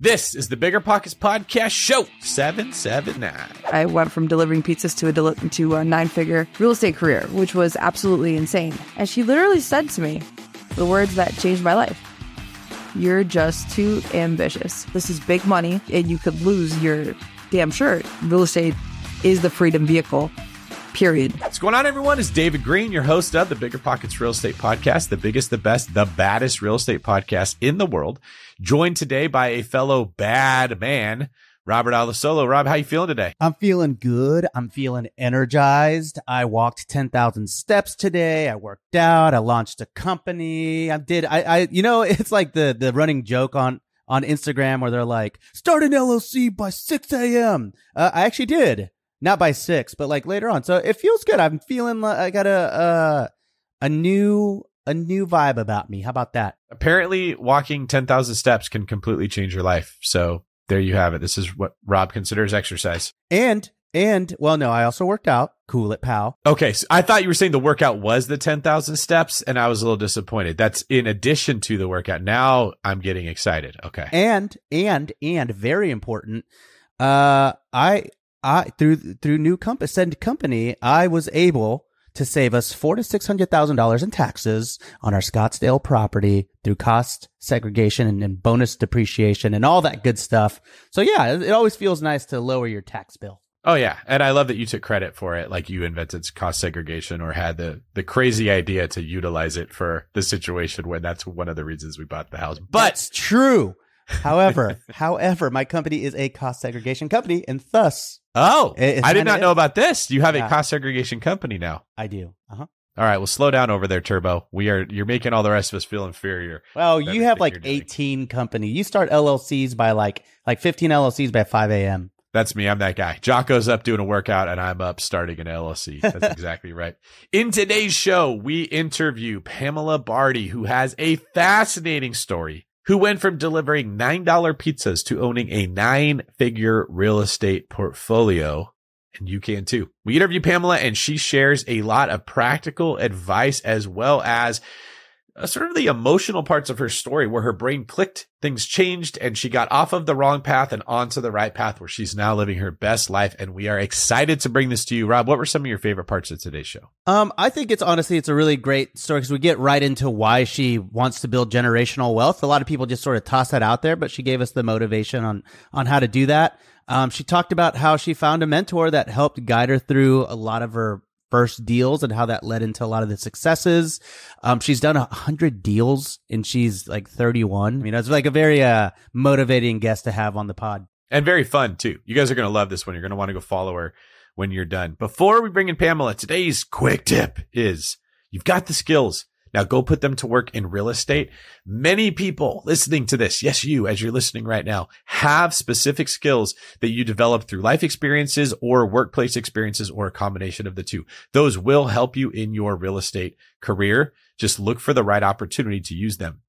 This is the BiggerPockets Podcast Show 779. I went from delivering pizzas to a deli- to a nine figure real estate career, which was absolutely insane. And she literally said to me the words that changed my life. You're just too ambitious. This is big money and you could lose your damn shirt. Real estate is the freedom vehicle. Period. What's going on, everyone? Is David Greene, your host of the BiggerPockets Real Estate Podcast, the biggest, the best, the baddest real estate podcast in the world. Joined today by a fellow bad man, Robert Abasolo. Rob, how you feeling today? I'm feeling good. I'm feeling energized. I walked 10,000 steps today. I worked out. I launched a company. I did, I, I, you know, it's like the, the running joke on, on Instagram where they're like, start an LLC by 6 a.m. Uh, I actually did. Not by six, but like later on. So it feels good. I'm feeling like I got a, uh, a new, a new vibe about me. How about that? Apparently, walking 10,000 steps can completely change your life. So there you have it. This is what Rob considers exercise. And, and, well, no, I also worked out. Cool it, pal. Okay. So I thought you were saying the workout was the 10,000 steps, and I was a little disappointed. That's in addition to the workout. Now I'm getting excited. Okay. And, and, and very important. Uh, I, I through through new compass send company, I was able to save us four to six hundred thousand dollars in taxes on our Scottsdale property through cost segregation and, and, bonus depreciation and all that good stuff. So yeah, it, it always feels nice to lower your tax bill. Oh yeah, and I love that you took credit for it, like you invented cost segregation or had the the crazy idea to utilize it for the situation when that's one of the reasons we bought the house. But that's true. However, however, my company is a cost segregation company, and thus Oh, I did not know about this. You have yeah. a cost segregation company now. I do. Uh-huh. All right, well, slow down over there, Turbo. We are you're making all the rest of us feel inferior. Well, you have like 18 company. You start LLCs by like like 15 LLCs by 5 a.m. That's me. I'm that guy. Jocko's up doing a workout, and I'm up starting an LLC. That's exactly right. In today's show, we interview Pamela Bardhi, who has a fascinating story who went from delivering $9 pizzas to owning a nine figure real estate portfolio. And you can too. We interview Pamela and she shares a lot of practical advice as well as uh, sort of the emotional parts of her story where her brain clicked, things changed, and she got off of the wrong path and onto the right path where she's now living her best life. And we are excited to bring this to you. Rob, what were some of your favorite parts of today's show? Um, I think it's honestly, it's a really great story because we get right into why she wants to build generational wealth. A lot of people just sort of toss that out there, but she gave us the motivation on, on how to do that. Um, she talked about how she found a mentor that helped guide her through a lot of her first deals and how that led into a lot of the successes. Um, she's done a hundred deals and she's like 31. I mean, it's like a very, uh, motivating guest to have on the pod. And very fun too. You guys are going to love this one. You're going to want to go follow her when you're done. Before we bring in Pamela, today's quick tip is you've got the skills. Now go put them to work in real estate. Many people listening to this, yes, you as you're listening right now, have specific skills that you develop through life experiences or workplace experiences or a combination of the two. Those will help you in your real estate career. Just look for the right opportunity to use them.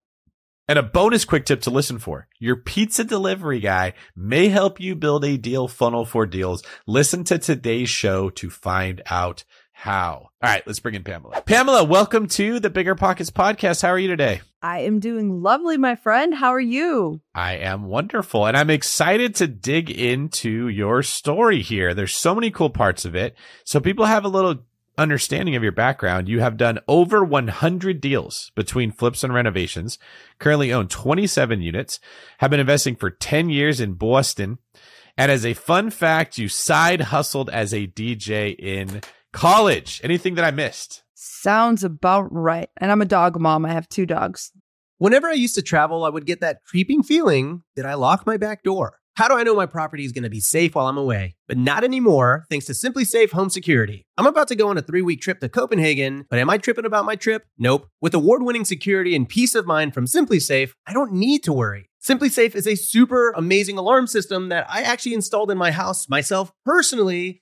And a bonus quick tip to listen for. Your pizza delivery guy may help you build a deal funnel for deals. Listen to today's show to find out how. All right, let's bring in Pamela. Pamela, welcome to the BiggerPockets podcast. How are you today? I am doing lovely, my friend. How are you? I am wonderful. And I'm excited to dig into your story here. There's so many cool parts of it. So people have a little understanding of your background. You have done over 100 deals between flips and renovations, currently own 27 units, have been investing for 10 years in Boston. And as a fun fact, you side hustled as a DJ in College. Anything that I missed? Sounds about right. And I'm a dog mom. I have two dogs. Whenever I used to travel, I would get that creeping feeling that I locked my back door. How do I know my property is going to be safe while I'm away? But not anymore, thanks to SimpliSafe Home Security. I'm about to go on a three week trip to Copenhagen, but am I tripping about my trip? Nope. With award winning security and peace of mind from SimpliSafe, I don't need to worry. SimpliSafe is a super amazing alarm system that I actually installed in my house myself personally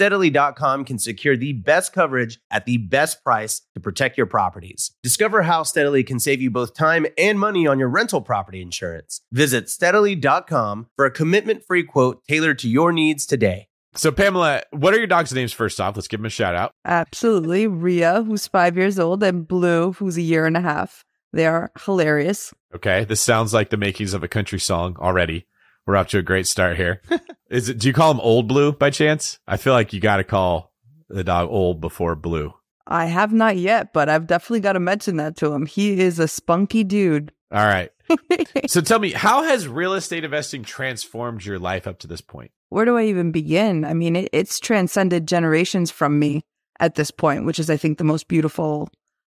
steadily.com can secure the best coverage at the best price to protect your properties. Discover how Steadily can save you both time and money on your rental property insurance. Visit steadily.com for a commitment free quote tailored to your needs today. So, Pamela, what are your dogs' names first off? Let's give them a shout out. Absolutely. Ria, who's five years old, and Blue, who's a year and a half. They are hilarious. Okay. This sounds like the makings of a country song already. We're off to a great start here. Is it, do you call him Old Blue by chance? I feel like you got to call the dog old before Blue. I have not yet, but I've definitely got to mention that to him. He is a spunky dude. All right. so tell me, how has real estate investing transformed your life up to this point? Where do I even begin? I mean, it, it's transcended generations from me at this point, which is, I think, the most beautiful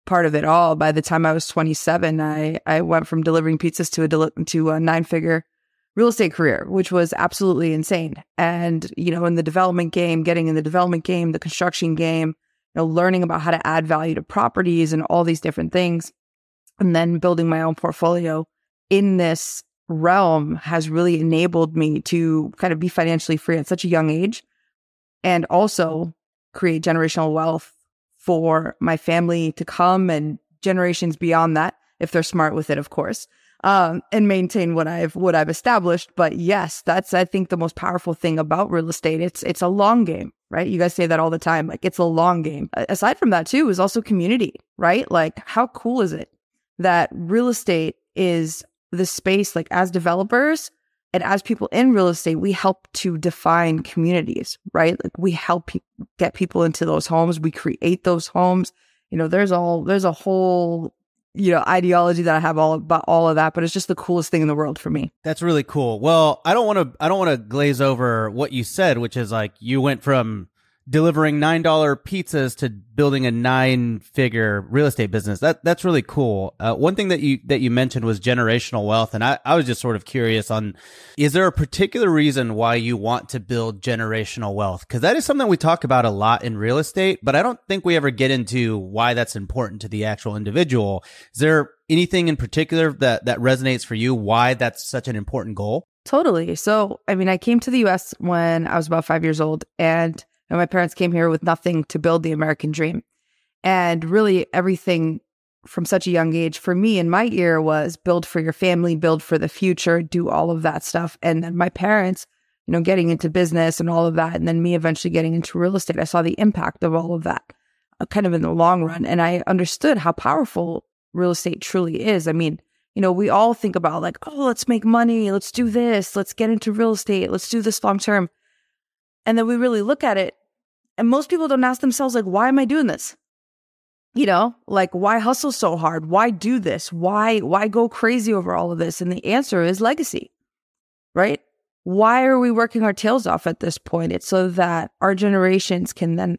part of it all. By the time I was 27, I, I went from delivering pizzas to a, deli- to a nine figure real estate career, which was absolutely insane. And, you know, in the development game, getting in the development game, the construction game, you know, learning about how to add value to properties and all these different things. And then building my own portfolio in this realm has really enabled me to kind of be financially free at such a young age and also create generational wealth for my family to come and generations beyond that if they're smart with it, of course um, and maintain what I've what I've established. But yes, that's I think the most powerful thing about real estate. It's it's a long game, right? You guys say that all the time. Like it's a long game. Aside from that, too, is also community, right? Like how cool is it that real estate is the space? Like as developers and as people in real estate, we help to define communities, right? Like we help pe- get people into those homes. We create those homes. You know, there's all there's a whole you know, ideology that I have all about all of that, but it's just the coolest thing in the world for me. That's really cool. Well, I don't want to I don't want to glaze over what you said, which is like you went from delivering nine dollar pizzas to building a nine figure real estate business. That that's really cool. Uh, one thing that you that you mentioned was generational wealth, and I, I was just sort of curious on is there a particular reason why you want to build generational wealth? Because that is something we talk about a lot in real estate, but I don't think we ever get into why that's important to the actual individual. Is there anything in particular that that resonates for you? Why that's such an important goal? Totally. So, I mean, I came to the US when I was about five years old and and my parents came here with nothing to build the American dream. And really, everything from such a young age for me in my ear was build for your family, build for the future, do all of that stuff. And then my parents, you know, getting into business and all of that. And then me eventually getting into real estate. I saw the impact of all of that uh, kind of in the long run. And I understood how powerful real estate truly is. I mean, you know, we all think about like, oh, let's make money, let's do this, let's get into real estate, let's do this long term. And then we really look at it, and most people don't ask themselves, like, why am I doing this? You know, like why hustle so hard? Why do this? Why why go crazy over all of this? And the answer is legacy. Right? Why are we working our tails off at this point? It's so that our generations can then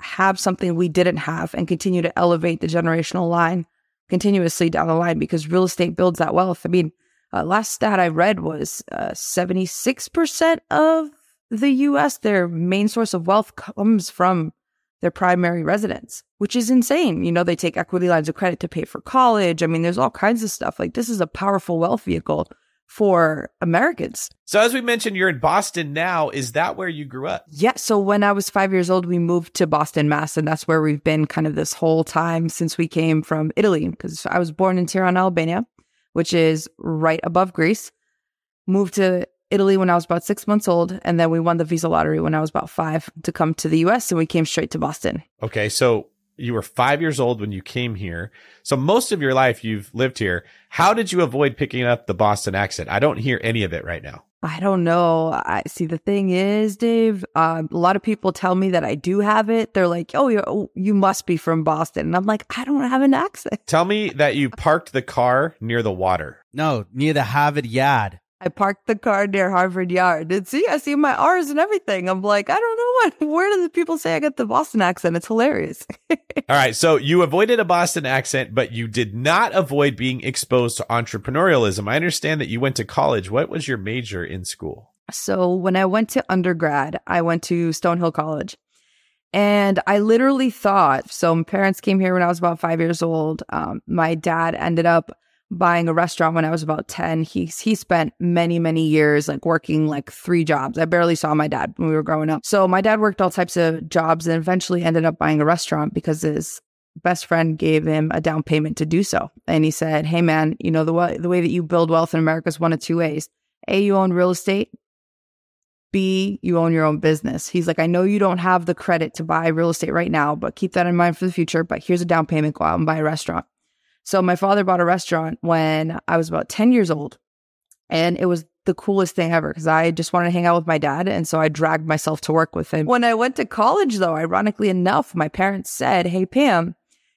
have something we didn't have and continue to elevate the generational line continuously down the line because real estate builds that wealth. I mean, uh, last stat I read was uh, 76% of the US, their main source of wealth comes from their primary residence, which is insane. You know, they take equity lines of credit to pay for college. I mean, there's all kinds of stuff. Like, this is a powerful wealth vehicle for Americans. So, as we mentioned, you're in Boston now. Is that where you grew up? Yeah. So, when I was five years old, we moved to Boston, Mass. And that's where we've been kind of this whole time since we came from Italy, because I was born in Tirana, Albania, which is right above Greece. Moved to Italy when I was about six months old, and then we won the visa lottery when I was about five to come to the US, and we came straight to Boston. Okay, so you were five years old when you came here. So most of your life you've lived here. How did you avoid picking up the Boston accent? I don't hear any of it right now. I don't know. I see. The thing is, Dave. Um, a lot of people tell me that I do have it. They're like, "Oh, you you must be from Boston," and I'm like, "I don't have an accent." Tell me that you parked the car near the water. No, near the Harvard Yard. I parked the car near Harvard Yard. And see, I see my R's and everything. I'm like, I don't know what. Where do the people say I got the Boston accent? It's hilarious. All right. So you avoided a Boston accent, but you did not avoid being exposed to entrepreneurialism. I understand that you went to college. What was your major in school? So when I went to undergrad, I went to Stonehill College. And I literally thought so. My parents came here when I was about five years old. Um, my dad ended up buying a restaurant when I was about 10. He he spent many many years like working like three jobs. I barely saw my dad when we were growing up. So my dad worked all types of jobs and eventually ended up buying a restaurant because his best friend gave him a down payment to do so. And he said, "Hey man, you know the way the way that you build wealth in America is one of two ways. A, you own real estate. B, you own your own business. He's like, I know you don't have the credit to buy real estate right now, but keep that in mind for the future. But here's a down payment. Go out and buy a restaurant. So my father bought a restaurant when I was about 10 years old. And it was the coolest thing ever because I just wanted to hang out with my dad. And so I dragged myself to work with him. When I went to college, though, ironically enough, my parents said, Hey, Pam,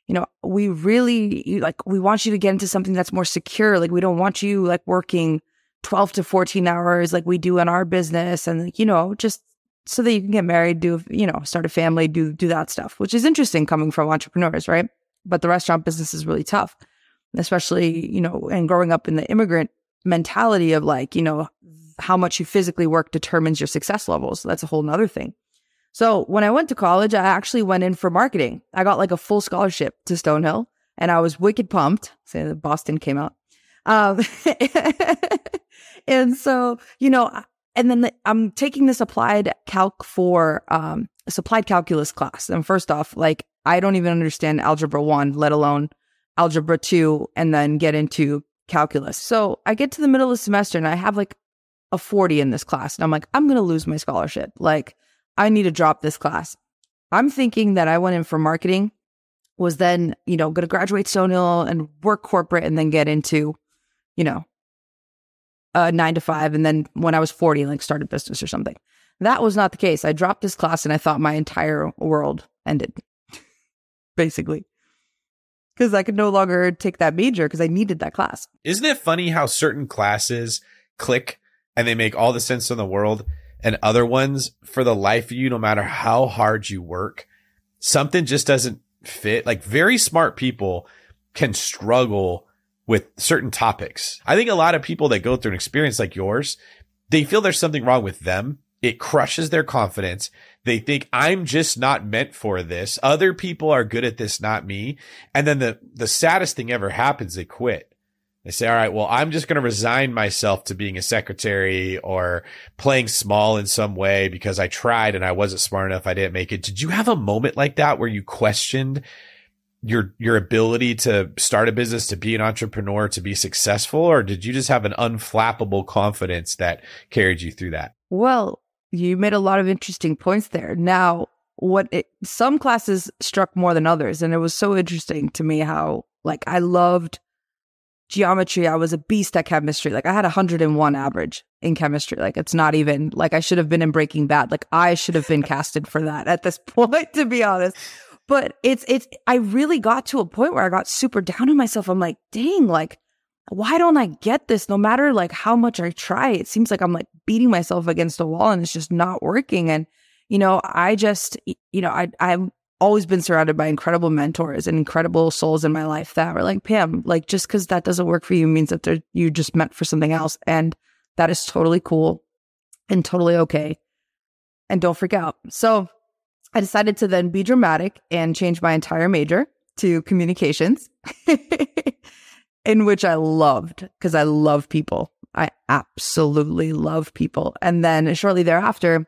you know, we really like, we want you to get into something that's more secure. Like, we don't want you like working 12 to 14 hours like we do in our business. And, you know, just so that you can get married, do, you know, start a family, do, do that stuff, which is interesting coming from entrepreneurs, right? But the restaurant business is really tough, especially, you know, and growing up in the immigrant mentality of like, you know, how much you physically work determines your success levels. That's a whole nother thing. So when I went to college, I actually went in for marketing. I got like a full scholarship to Stonehill and I was wicked pumped. Say that Boston came out. Um, and so, you know, and then the, I'm taking this applied calc for, um, a applied calculus class. And first off, like I don't even understand algebra one, let alone algebra two, and then get into calculus. So I get to the middle of the semester and I have like a 40 in this class. And I'm like, I'm going to lose my scholarship. Like, I need to drop this class. I'm thinking that I went in for marketing, was then, you know, going to graduate Stonehill and work corporate and then get into, you know, a nine to five. And then when I was 40, like start a business or something. That was not the case. I dropped this class and I thought my entire world ended basically. Because I could no longer take that major because I needed that class. Isn't it funny how certain classes click and they make all the sense in the world and other ones for the life of you, no matter how hard you work, something just doesn't fit. Like very smart people can struggle with certain topics. I think a lot of people that go through an experience like yours, they feel there's something wrong with them it crushes their confidence. They think I'm just not meant for this. Other people are good at this, not me. And then the, the saddest thing ever happens. They quit. They say, all right, well, I'm just going to resign myself to being a secretary or playing small in some way because I tried and I wasn't smart enough. I didn't make it. Did you have a moment like that where you questioned your, your ability to start a business, to be an entrepreneur, to be successful? Or did you just have an unflappable confidence that carried you through that? Well, you made a lot of interesting points there. Now, what it, some classes struck more than others, and it was so interesting to me how like I loved geometry, I was a beast at chemistry. Like I had 101 average in chemistry. Like it's not even like I should have been in Breaking Bad. Like I should have been casted for that at this point, to be honest. But it's, it's, I really got to a point where I got super down on myself. I'm like, dang, like, why don't I get this? No matter like how much I try, it seems like I'm like beating myself against a wall and it's just not working. And, you know, I just, you know, I, I'm always been surrounded by incredible mentors and incredible souls in my life that were like, Pam, like just because that doesn't work for you means that they're, you just meant for something else. And that is totally cool and totally okay. And don't freak out. So I decided to then be dramatic and change my entire major to communications, in which I loved because I love people. I absolutely love people. And then shortly thereafter,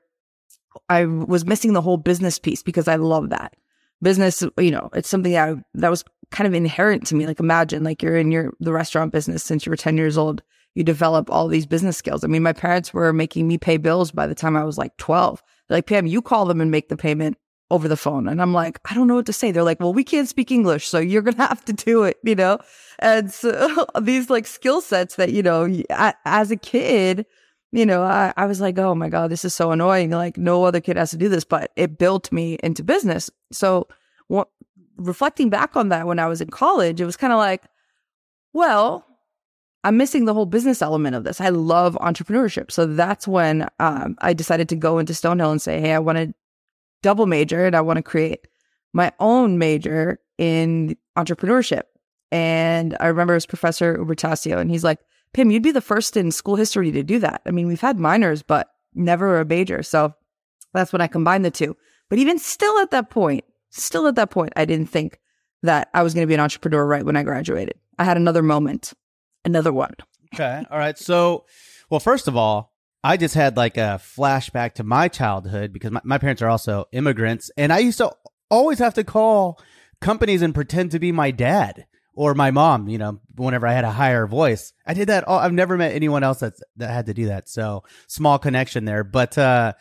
I was missing the whole business piece because I love that. Business, you know, it's something that, I, that was kind of inherent to me. Like imagine like you're in your the restaurant business since you were 10 years old. You develop all these business skills. I mean, my parents were making me pay bills by the time I was like 12. They're like, Pam, you call them and make the payment over the phone. And I'm like, I don't know what to say. They're like, well, we can't speak English, so you're going to have to do it, you know? And so these like skill sets that, you know, as a kid, you know, I, I was like, oh my God, this is so annoying. Like, no other kid has to do this, but it built me into business. So, reflecting back on that when I was in college, it was kind of like, well, I'm missing the whole business element of this. I love entrepreneurship. So that's when um, I decided to go into Stonehill and say, hey, I want to double major and I want to create my own major in entrepreneurship. And I remember it was Professor Ubertasio, and he's like, Pim, you'd be the first in school history to do that. I mean, we've had minors, but never a major. So that's when I combined the two. But even still at that point, still at that point, I didn't think that I was going to be an entrepreneur right when I graduated. I had another moment, another one. Okay. All right. So, well, first of all, I just had like a flashback to my childhood because my, my parents are also immigrants. And I used to always have to call companies and pretend to be my dad or my mom, you know, whenever I had a higher voice. I did that. All, I've never met anyone else that that had to do that. So small connection there. But uh,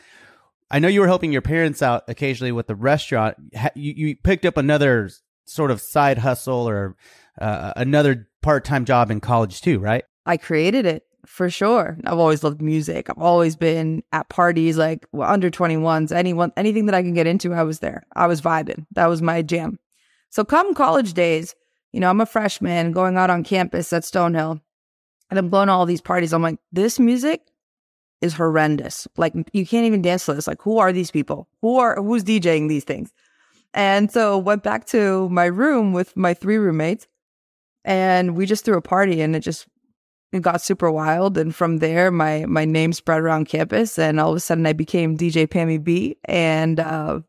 I know you were helping your parents out occasionally with the restaurant. You, you picked up another sort of side hustle or uh, another part time job in college too, right? I created it for sure. I've always loved music. I've always been at parties like well, under 21s, anyone, anything that I can get into, I was there. I was vibing. That was my jam. So come college days, you know, I'm a freshman going out on campus at Stonehill and I'm going to all these parties. I'm like, this music is horrendous. Like, you can't even dance to this. Like, who are these people? Who are, who's DJing these things? And so went back to my room with my three roommates and we just threw a party and it just, it got super wild. And from there, my, my name spread around campus and all of a sudden I became DJ Pammy B and, uh,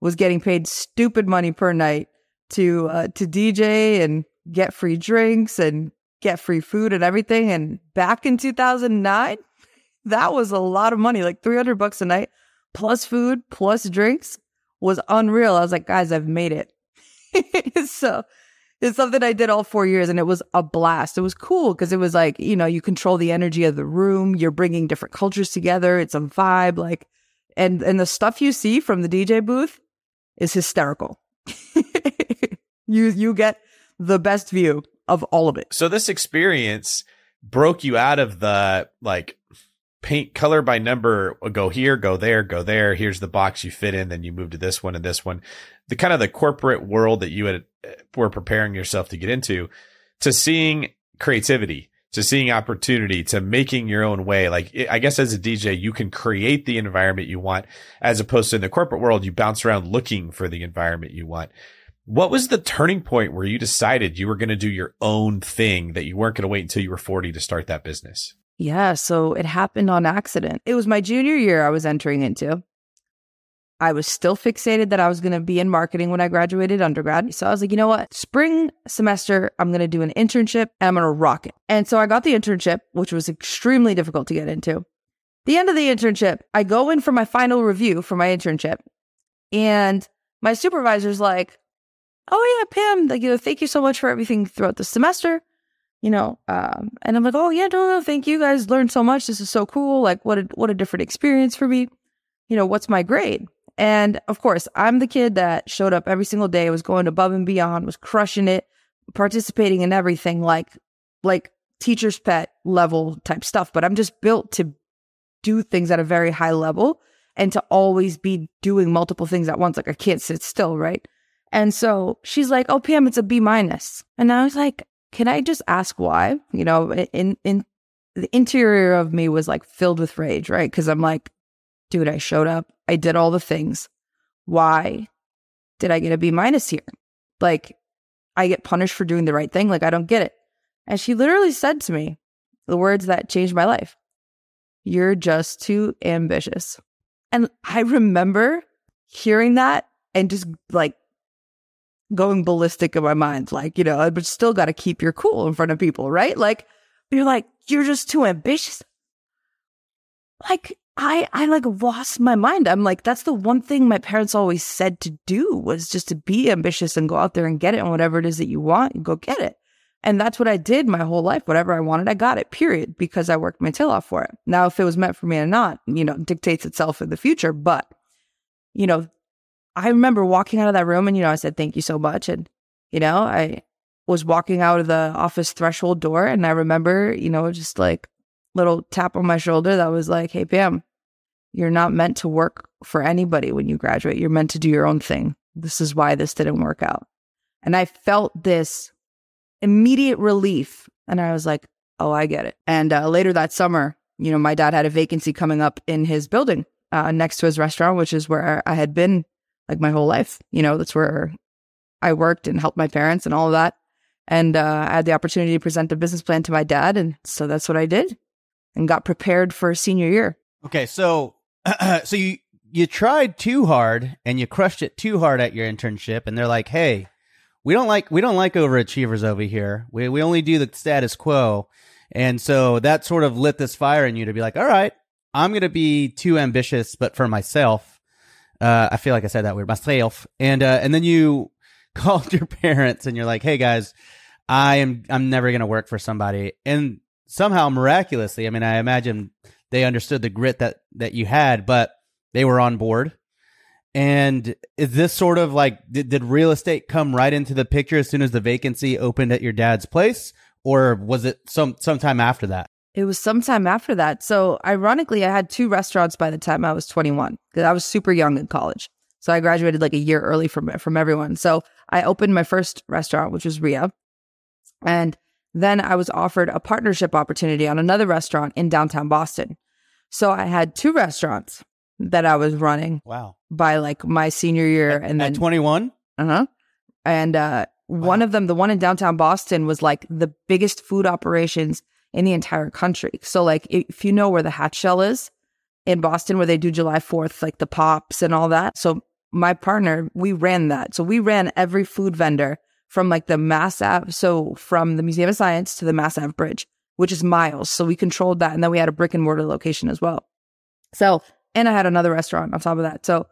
was getting paid stupid money per night to uh, to DJ and get free drinks and get free food and everything. And back in 2009, that was a lot of money, like 300 bucks a night plus food plus drinks was unreal. I was like, guys, I've made it. so it's something I did all four years and it was a blast. It was cool because it was like, you know, you control the energy of the room. You're bringing different cultures together. It's a vibe like, and, and the stuff you see from the DJ booth is hysterical. you you get the best view of all of it. So this experience broke you out of the like paint color by number go here go there go there. Here's the box you fit in then you move to this one and this one. The kind of the corporate world that you had uh, were preparing yourself to get into to seeing creativity to seeing opportunity to making your own way. Like i guess as a dj you can create the environment you want as opposed to in the corporate world you bounce around looking for the environment you want. What was the turning point where you decided you were going to do your own thing that you weren't going to wait until you were 40 to start that business? Yeah, so it happened on accident. It was my junior year I was entering into. I was still fixated that I was going to be in marketing when I graduated undergrad. So I was like, you know what? Spring semester, I'm going to do an internship and I'm going to rock it. And so I got the internship, which was extremely difficult to get into. The end of the internship, I go in for my final review for my internship. And my supervisor's like, oh yeah, Pam, like, thank you so much for everything throughout the semester. You know, um, and I'm like, oh yeah, no, no, thank you guys learned so much. This is so cool. Like, what a what a different experience for me. You know, what's my grade? And of course, I'm the kid that showed up every single day, was going above and beyond, was crushing it, participating in everything. Like, like teacher's pet level type stuff, but I'm just built to do things at a very high level and to always be doing multiple things at once. Like I can't sit still, right? And so she's like, "Oh, Pam, it's a B minus." And I was like, "Can I just ask why?" You know, in in the interior of me was like filled with rage, right? Because I'm like, dude, I showed up, I did all the things. Why did I get a B minus here? Like, I get punished for doing the right thing. Like, I don't get it. And she literally said to me the words that changed my life You're just too ambitious. And I remember hearing that and just like going ballistic in my mind. Like, you know, but still got to keep your cool in front of people, right? Like, you're like, you're just too ambitious. Like, I, I like lost my mind. I'm like, that's the one thing my parents always said to do was just to be ambitious and go out there and get it and whatever it is that you want, go get it. And that's what I did my whole life. Whatever I wanted, I got it, period, because I worked my tail off for it. Now, if it was meant for me or not, you know, dictates itself in the future. But, you know, I remember walking out of that room and, you know, I said, thank you so much. And, you know, I was walking out of the office threshold door and I remember, you know, just like little tap on my shoulder that was like, hey, Pam, you're not meant to work for anybody when you graduate. You're meant to do your own thing. This is why this didn't work out. And I felt this immediate relief. And I was like, oh, I get it. And uh, later that summer, you know, my dad had a vacancy coming up in his building uh, next to his restaurant, which is where I had been like my whole life. You know, that's where I worked and helped my parents and all of that. And uh, I had the opportunity to present a business plan to my dad. And so that's what I did and got prepared for senior year. Okay. So, so you, you tried too hard and you crushed it too hard at your internship and they're like, Hey, we don't like we don't like overachievers over here. We we only do the status quo. And so that sort of lit this fire in you to be like, all right, I'm gonna be too ambitious, but for myself. Uh, I feel like I said that weird myself. And uh, and then you called your parents and you're like, hey guys, I am I'm never gonna work for somebody. And somehow miraculously, I mean, I imagine they understood the grit that that you had, but they were on board and is this sort of like did, did real estate come right into the picture as soon as the vacancy opened at your dad's place, or was it some sometime after that? It was sometime after that. So ironically, I had two restaurants by the time I was 21 because I was super young in college. So I graduated like a year early from from everyone. So I opened my first restaurant, which was Ria, and then I was offered a partnership opportunity on another restaurant in downtown Boston. So I had two restaurants that I was running. Wow. By like my senior year at, and then at 21? Uh-huh. And uh wow. one of them, the one in downtown Boston was like the biggest food operations in the entire country. So like if you know where the Hatch Shell is in Boston where they do July 4th like the pops and all that. So my partner, we ran that. So we ran every food vendor from like the Mass Ave, so from the Museum of Science to the Mass Ave Bridge, which is miles. So we controlled that and then we had a brick and mortar location as well. So and I had another restaurant on top of that. So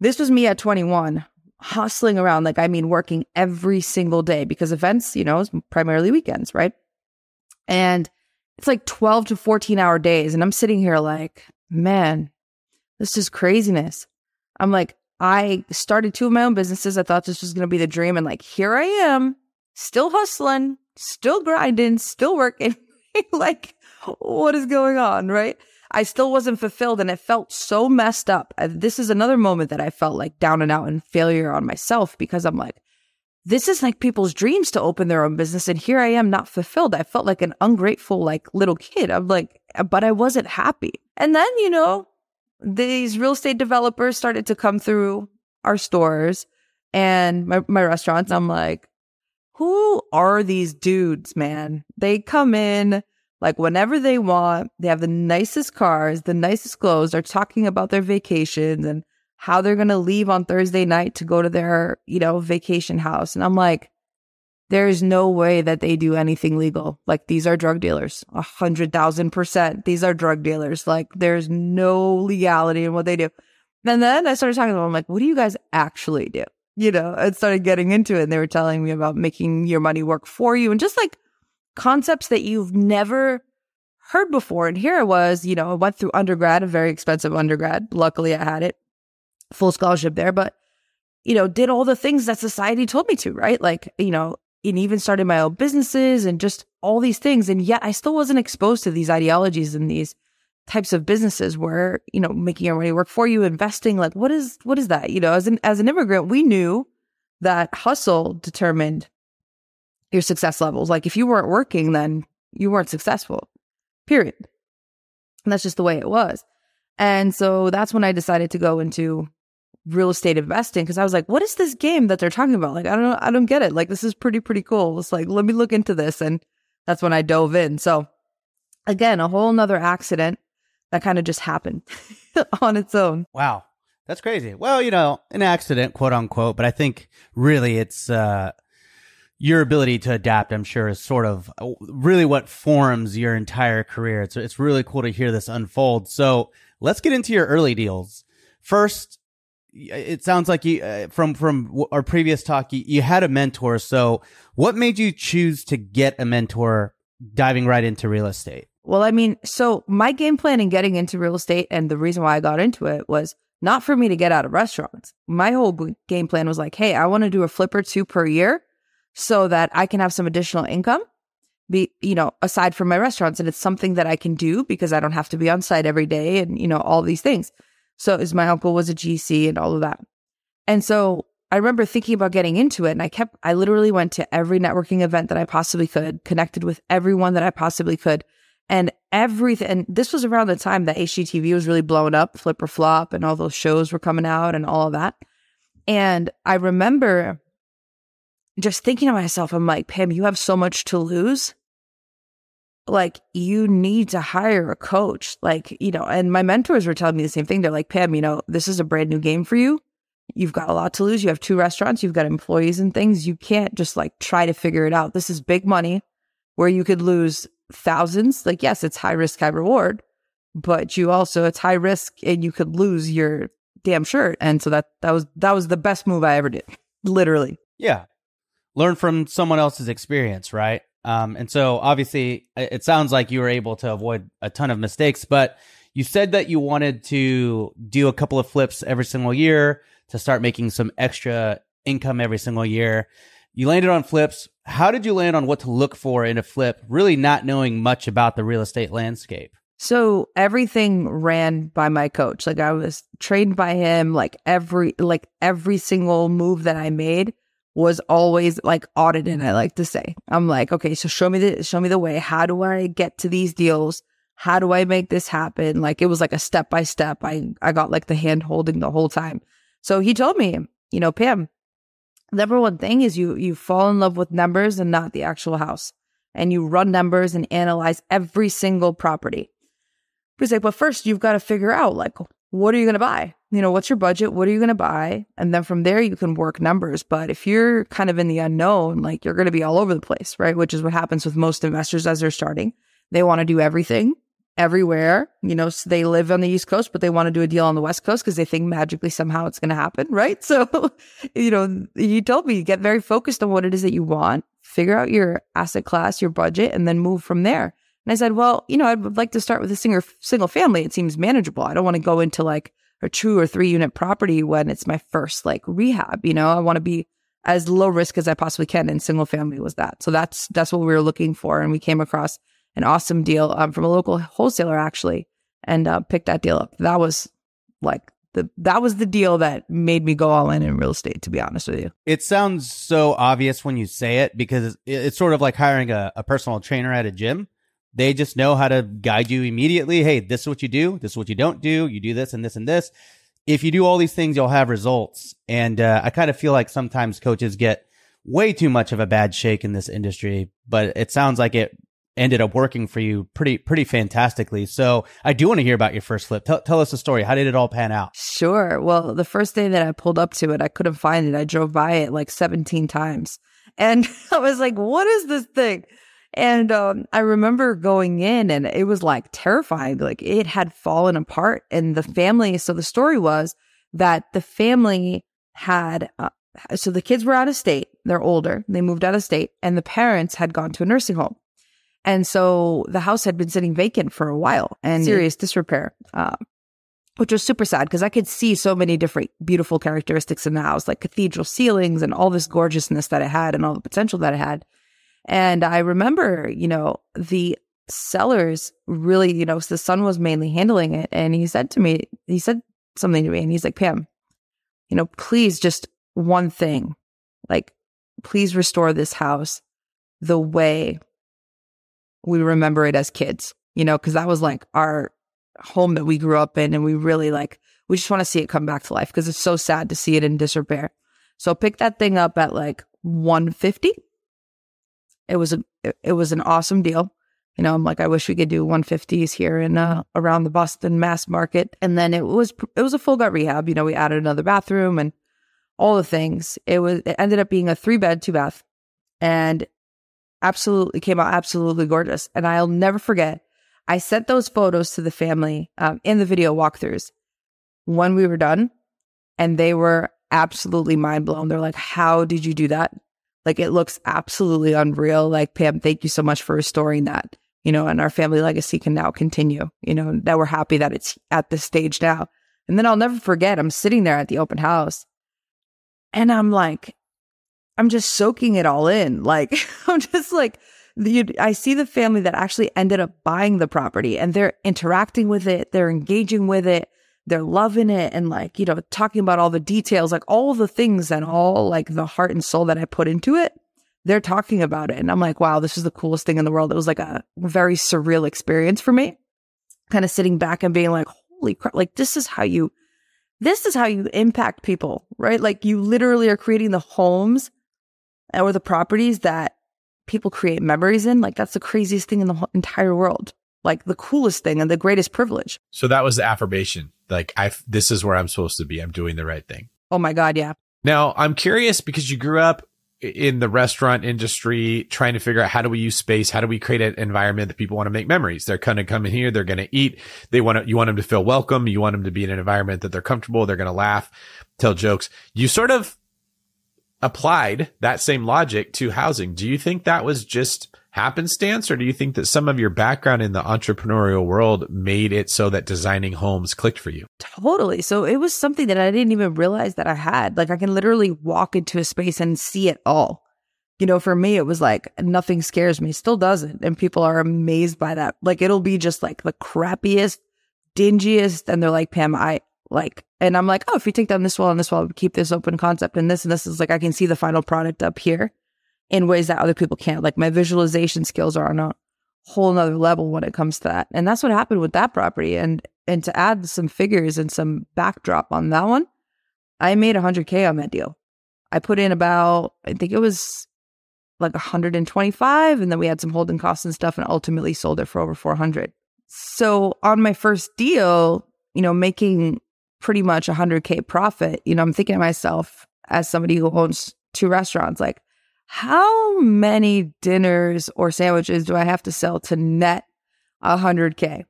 this was me at 21, hustling around. Like, I mean, working every single day because events, you know, is primarily weekends, right? And it's like 12 to 14 hour days. And I'm sitting here like, man, this is craziness. I'm like, I started two of my own businesses. I thought this was going to be the dream. And like, here I am, still hustling, still grinding, still working. like, what is going on? Right. I still wasn't fulfilled and it felt so messed up. This is another moment that I felt like down and out and failure on myself because I'm like, this is like people's dreams to open their own business. And here I am not fulfilled. I felt like an ungrateful, like little kid. I'm like, uh, but I wasn't happy. And then, you know, these real estate developers started to come through our stores and my, my restaurants. I'm like, who are these dudes, man? They come in, like whenever they want. They have the nicest cars, the nicest clothes. They're talking about their vacations and how they're going to leave on Thursday night to go to their, you know, vacation house. And I'm like, there's no way that they do anything legal. Like these are drug dealers, a hundred thousand percent. These are drug dealers. Like there's no legality in what they do. And then I started talking to them. I'm like, what do you guys actually do? You know, I started getting into it and they were telling me about making your money work for you and just like concepts that you've never heard before. And here I was, you know, I went through undergrad, a very expensive undergrad. Luckily, I had it, full scholarship there, but, you know, did all the things that society told me to, right? Like, you know, and even started my own businesses and just all these things. And yet I still wasn't exposed to these ideologies and these types of businesses where, you know, making your money work for you, investing, like what is, what is that? You know, as an, as an immigrant, we knew that hustle determined your success levels. Like if you weren't working, then you weren't successful, period. And that's just the way it was. And so that's when I decided to go into real estate investing because I was like, what is this game that they're talking about? Like, I don't know, I don't get it. Like, this is pretty, pretty cool. It's like, let me look into this. And that's when I dove in. So again, a whole nother accident that kind of just happened on its own. Wow. That's crazy. Well, you know, an accident, quote unquote, but I think really it's, uh, your ability to adapt, I'm sure, is sort of uh, really what forms your entire career. It's, it's really cool to hear this unfold. So let's get into your early deals. First, it sounds like you, uh, from, from our previous talk, you, you had a mentor. So what made you choose to get a mentor diving right into real estate? Well, I mean, so my game plan in getting into real estate and the reason why I got into it was not for me to get out of restaurants. My whole game plan was like, hey, I want to do a flip or two per year so that I can have some additional income be you know aside from my restaurants and it's something that I can do because I don't have to be on site every day and you know all these things. So as my uncle was a GC and all of that. And so I remember thinking about getting into it and I kept I literally went to every networking event that I possibly could, connected with everyone that I possibly could. And everything and this was around the time that HGTV was really blowing up, Flip or Flop and all those shows were coming out and all of that. And I remember just thinking to myself, I'm like, Pam, you have so much to lose. Like, you need to hire a coach. Like, you know, and my mentors were telling me the same thing. They're like, Pam, you know, this is a brand new game for you. You've got a lot to lose. You have two restaurants, you've got employees and things. You can't just like try to figure it out. This is big money where you could lose thousands. Like, yes, it's high risk, high reward, but you also, it's high risk and you could lose your damn shirt. And so that, that was, that was the best move I ever did. Literally. Yeah learn from someone else's experience, right? Um, and so obviously it sounds like you were able to avoid a ton of mistakes, but you said that you wanted to do a couple of flips every single year to start making some extra income every single year. You landed on flips. How did you land on what to look for in a flip, really not knowing much about the real estate landscape? So everything ran by my coach. Like I was trained by him, like every like every single move that I made was always like audited. I like to say, I'm like, okay, so show me the, show me the way. How do I get to these deals? How do I make this happen? Like it was like a step by step. I, I got like the hand holding the whole time. So he told me, you know, Pam, number one thing is you, you fall in love with numbers and not the actual house and you run numbers and analyze every single property. He's like, but first you've got to figure out like, what are you going to buy? You know, what's your budget? What are you going to buy? And then from there, you can work numbers. But if you're kind of in the unknown, like you're going to be all over the place, right? Which is what happens with most investors as they're starting. They want to do everything everywhere. You know, so they live on the East Coast, but they want to do a deal on the West Coast because they think magically somehow it's going to happen, right? So, you know, you told me get very focused on what it is that you want, figure out your asset class, your budget, and then move from there. And I said, well, you know, I'd like to start with a single single family. It seems manageable. I don't want to go into like a two or three unit property when it's my first like rehab. You know, I want to be as low risk as I possibly can. And single family was that. So that's, that's what we were looking for. And we came across an awesome deal um, from a local wholesaler actually and uh, picked that deal up. That was like the, that was the deal that made me go all in in real estate, to be honest with you. It sounds so obvious when you say it because it's sort of like hiring a, a personal trainer at a gym. They just know how to guide you immediately. Hey, this is what you do. This is what you don't do. You do this and this and this. If you do all these things, you'll have results. And uh, I kind of feel like sometimes coaches get way too much of a bad shake in this industry, but it sounds like it ended up working for you pretty pretty fantastically. So I do want to hear about your first flip. Tell, tell us the story. How did it all pan out? Sure. Well, the first day that I pulled up to it, I couldn't find it. I drove by it like 17 times. And I was like, what is this thing? And um, I remember going in and it was like terrifying. Like it had fallen apart. And the family, so the story was that the family had, uh, so the kids were out of state. They're older. They moved out of state and the parents had gone to a nursing home. And so the house had been sitting vacant for a while and serious disrepair. Uh, which was super sad because I could see so many different beautiful characteristics in the house, like cathedral ceilings and all this gorgeousness that it had and all the potential that it had. And I remember, you know, the sellers really, you know, the son was mainly handling it. And he said to me, he said something to me and he's like, Pam, you know, please just one thing, like, please restore this house the way we remember it as kids, you know, because that was like our home that we grew up in. And we really like, we just want to see it come back to life because it's so sad to see it in disrepair. So pick that thing up at like 150. It was a, it was an awesome deal. You know, I'm like, I wish we could do 150s here in uh, around the Boston mass market. And then it was it was a full gut rehab. You know, we added another bathroom and all the things. It was it ended up being a three bed, two bath, and absolutely came out absolutely gorgeous. And I'll never forget. I sent those photos to the family um, in the video walkthroughs when we were done, and they were absolutely mind blown. They're like, "How did you do that?" Like it looks absolutely unreal. Like Pam, thank you so much for restoring that you know, and our family legacy can now continue, you know, that we're happy that it's at this stage now. And then I'll never forget, I'm sitting there at the open house and I'm like, I'm just soaking it all in. Like, I'm just like, the, I see the family that actually ended up buying the property and they're interacting with it, they're engaging with it, they're loving it, and like, you know, talking about all the details, like all the things and all like the heart and soul that I put into it they're talking about it. And I'm like, wow, this is the coolest thing in the world. It was like a very surreal experience for me. Kind of sitting back and being like, holy crap, like this is how you, this is how you impact people, right? Like you literally are creating the homes or the properties that people create memories in. Like that's the craziest thing in the entire world. Like the coolest thing and the greatest privilege. So that was the affirmation. Like I, this is where I'm supposed to be. I'm doing the right thing. Oh my God. Yeah. Now I'm curious because you grew up in the restaurant industry trying to figure out how do we use space? How do we create an environment that people want to make memories? They're going to come in here. They're going to eat. They want to, you want them to feel welcome. You want them to be in an environment that they're comfortable. They're going to laugh, tell jokes. You sort of applied that same logic to housing. Do you think that was just happenstance or do you think that some of your background in the entrepreneurial world made it so that designing homes clicked for you? Totally. So it was something that I didn't even realize that I had. Like I can literally walk into a space and see it all. You know, for me, it was like nothing scares me, still doesn't. And people are amazed by that. Like it'll be just like the crappiest, dingiest. And they're like, Pam, I like, and I'm like, oh, if you take down this wall and this wall, keep this open concept and this and this is like, I can see the final product up here in ways that other people can't. Like my visualization skills are on a whole nother level when it comes to that. And that's what happened with that property. And and to add some figures and some backdrop on that one, I made 100k on that deal. I put in about I think it was like 125 and then we had some holding costs and stuff and ultimately sold it for over 400. So on my first deal, you know, making pretty much 100k profit, you know, I'm thinking to myself as somebody who owns two restaurants like how many dinners or sandwiches do I have to sell to net 100K?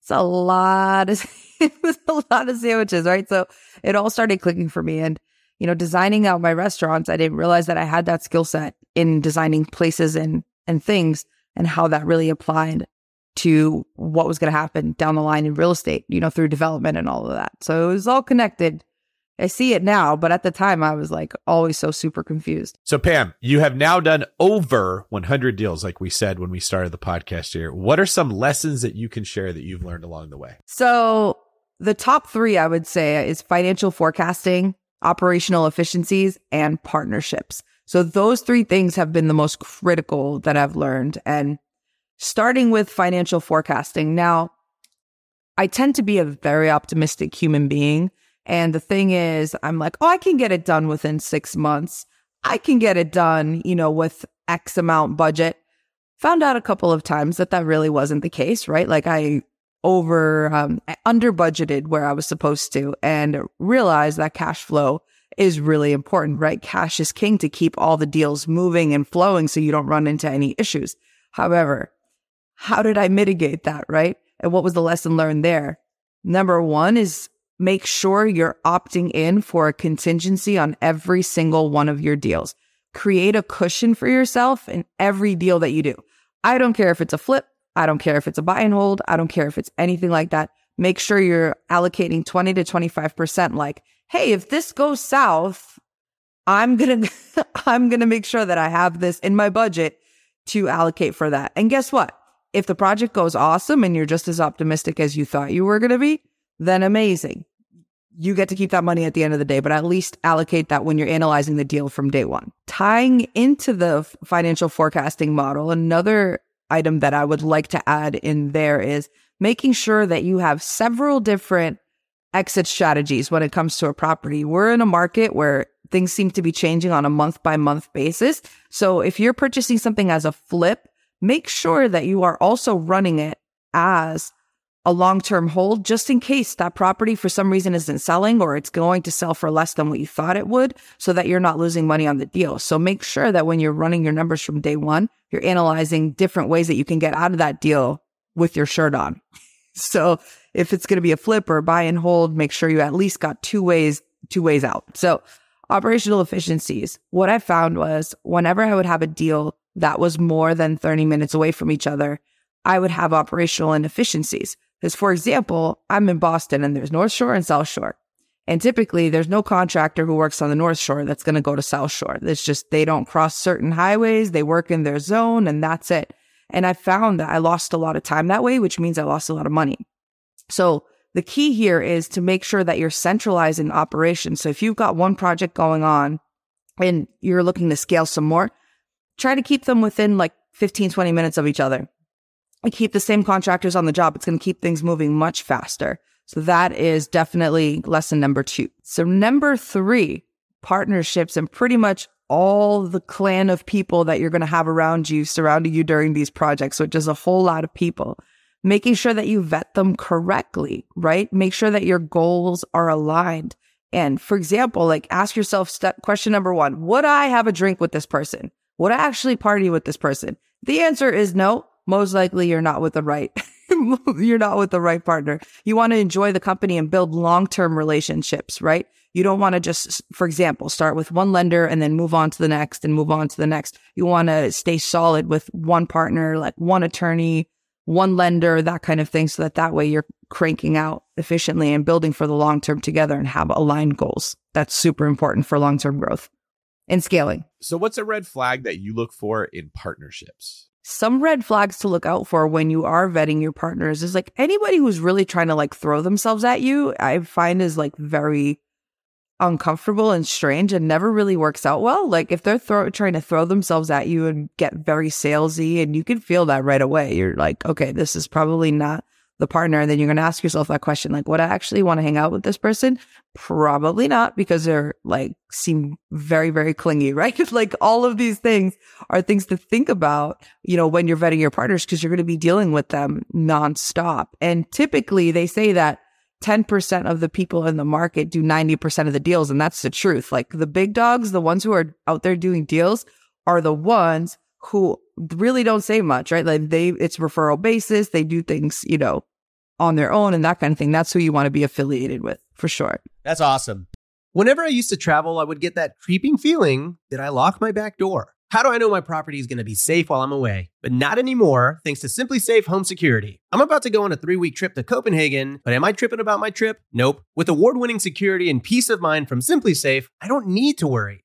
It's a lot of, was a lot of sandwiches, right? So it all started clicking for me. And, you know, designing out my restaurants, I didn't realize that I had that skill set in designing places and, and things and how that really applied to what was going to happen down the line in real estate, you know, through development and all of that. So it was all connected I see it now, but at the time I was like always so super confused. So Pam, you have now done over 100 deals like we said when we started the podcast here. What are some lessons that you can share that you've learned along the way? So, the top 3 I would say is financial forecasting, operational efficiencies, and partnerships. So those three things have been the most critical that I've learned and starting with financial forecasting. Now, I tend to be a very optimistic human being. And the thing is, I'm like, oh, I can get it done within six months. I can get it done, you know, with X amount budget. Found out a couple of times that that really wasn't the case, right? Like I over, um, under budgeted where I was supposed to and realized that cash flow is really important, right? Cash is king to keep all the deals moving and flowing so you don't run into any issues. However, how did I mitigate that, right? And what was the lesson learned there? Number one is make sure you're opting in for a contingency on every single one of your deals. Create a cushion for yourself in every deal that you do. I don't care if it's a flip. I don't care if it's a buy and hold. I don't care if it's anything like that. make sure you're allocating 20 to 25%. Like, hey, if this goes south, I'm going to, I'm going to make sure that I have this in my budget to allocate for that. And guess what? If the project goes awesome and you're just as optimistic as you thought you were going to be, then amazing. You get to keep that money at the end of the day, but at least allocate that when you're analyzing the deal from day one. Tying into the financial forecasting model, another item that I would like to add in there is making sure that you have several different exit strategies when it comes to a property. We're in a market where things seem to be changing on a month by month basis. So if you're purchasing something as a flip, make sure that you are also running it as a long term hold just in case that property for some reason isn't selling or it's going to sell for less than what you thought it would so that you're not losing money on the deal. So make sure that when you're running your numbers from day one, you're analyzing different ways that you can get out of that deal with your shirt on. So if it's going to be a flip or a buy and hold, make sure you at least got two ways, two ways out. So operational efficiencies. What I found was whenever I would have a deal that was more than 30 minutes away from each other, I would have operational inefficiencies. Because for example, I'm in Boston and there's North Shore and South Shore. And typically there's no contractor who works on the North Shore that's going to go to South Shore. It's just they don't cross certain highways. They work in their zone and that's it. And I found that I lost a lot of time that way, which means I lost a lot of money. So the key here is to make sure that you're centralizing operations. So if you've got one project going on and you're looking to scale some more, try to keep them within like 15, 20 minutes of each other. Keep the same contractors on the job. It's going to keep things moving much faster. So that is definitely lesson number two. So number three, partnerships and pretty much all the clan of people that you're going to have around you, surrounding you during these projects, which is a whole lot of people making sure that you vet them correctly, right? Make sure that your goals are aligned. And for example, like ask yourself step question number one, would I have a drink with this person? Would I actually party with this person? The answer is no. Most likely you're not with the right, you're not with the right partner. You want to enjoy the company and build long-term relationships, right? You don't want to just, for example, start with one lender and then move on to the next and move on to the next. You want to stay solid with one partner, like one attorney, one lender, that kind of thing, so that that way you're cranking out efficiently and building for the long term together and have aligned goals. That's super important for long term growth and scaling. So, what's a red flag that you look for in partnerships? Some red flags to look out for when you are vetting your partners is like anybody who's really trying to like throw themselves at you, I find is like very uncomfortable and strange and never really works out well. Like if they're throw, trying to throw themselves at you and get very salesy and you can feel that right away. You're like, okay, this is probably not the partner. And then you're going to ask yourself that question, like, would I actually want to hang out with this person? Probably not because they're like, seem very, very clingy, right? like all of these things are things to think about, you know, when you're vetting your partners because you're going to be dealing with them nonstop. And typically they say that 10% of the people in the market do 90% of the deals. And that's the truth. Like the big dogs, the ones who are out there doing deals are the ones who really don't say much, right? Like they, it's referral basis. They do things, you know, on their own and that kind of thing. That's who you want to be affiliated with for sure. That's awesome. Whenever I used to travel, I would get that creeping feeling that I locked my back door. How do I know my property is going to be safe while I'm away? But not anymore, thanks to SimpliSafe Home Security. I'm about to go on a three week trip to Copenhagen, but am I tripping about my trip? Nope. With award winning security and peace of mind from SimpliSafe, I don't need to worry.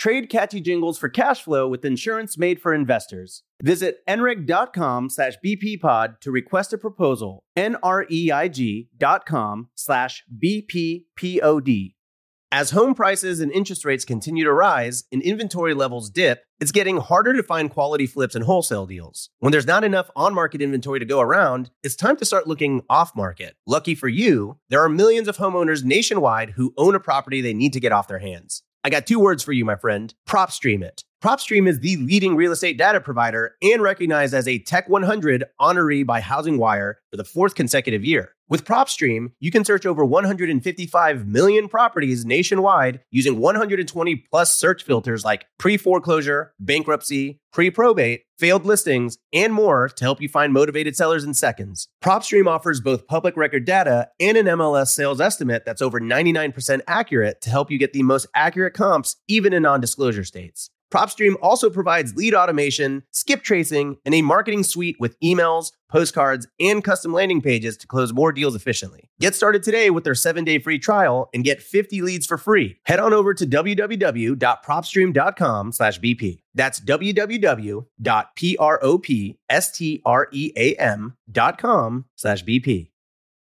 Trade catchy jingles for cash flow with insurance made for investors. Visit nreig.com slash bppod to request a proposal. N-R-E-I-G dot com slash bppod. As home prices and interest rates continue to rise and inventory levels dip, it's getting harder to find quality flips and wholesale deals. When there's not enough on market inventory to go around, it's time to start looking off market. Lucky for you, there are millions of homeowners nationwide who own a property they need to get off their hands. I got two words for you, my friend PropStream it. PropStream is the leading real estate data provider and recognized as a Tech 100 honoree by HousingWire for the fourth consecutive year. With PropStream, you can search over 155 million properties nationwide using 120 plus search filters like pre foreclosure, bankruptcy, pre probate, failed listings, and more to help you find motivated sellers in seconds. PropStream offers both public record data and an MLS sales estimate that's over 99% accurate to help you get the most accurate comps, even in non disclosure states. PropStream also provides lead automation, skip tracing, and a marketing suite with emails, postcards, and custom landing pages to close more deals efficiently. Get started today with their seven day free trial and get 50 leads for free. Head on over to www.propstream.com slash BP. That's www.propstream.com slash BP.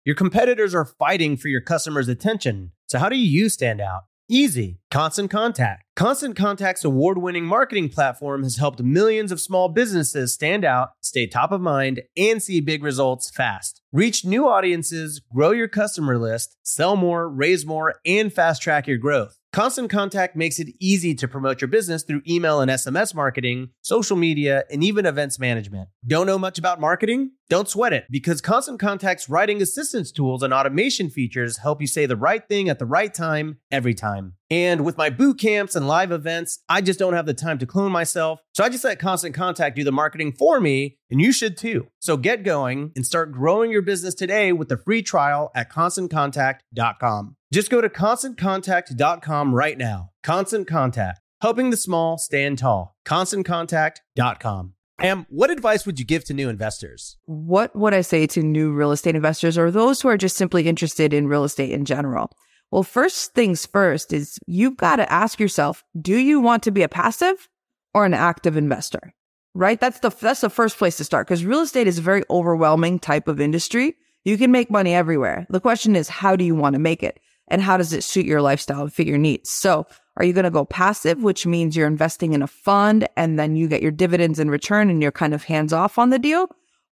Your competitors are fighting for your customers' attention. So how do you stand out? Easy. Constant Contact. Constant Contact's award winning marketing platform has helped millions of small businesses stand out, stay top of mind, and see big results fast. Reach new audiences, grow your customer list, sell more, raise more, and fast track your growth. Constant Contact makes it easy to promote your business through email and SMS marketing, social media, and even events management. Don't know much about marketing? Don't sweat it because Constant Contact's writing assistance tools and automation features help you say the right thing at the right time every time. And with my boot camps and live events, I just don't have the time to clone myself. So I just let Constant Contact do the marketing for me, and you should too. So get going and start growing your business today with the free trial at constantcontact.com. Just go to constantcontact.com right now. Constant Contact, helping the small stand tall. ConstantContact.com. Am, what advice would you give to new investors? What would I say to new real estate investors or those who are just simply interested in real estate in general? Well, first things first is you've got to ask yourself, do you want to be a passive or an active investor? Right? That's the that's the first place to start because real estate is a very overwhelming type of industry. You can make money everywhere. The question is, how do you want to make it? And how does it suit your lifestyle and fit your needs? So are you going to go passive, which means you're investing in a fund and then you get your dividends in return and you're kind of hands off on the deal?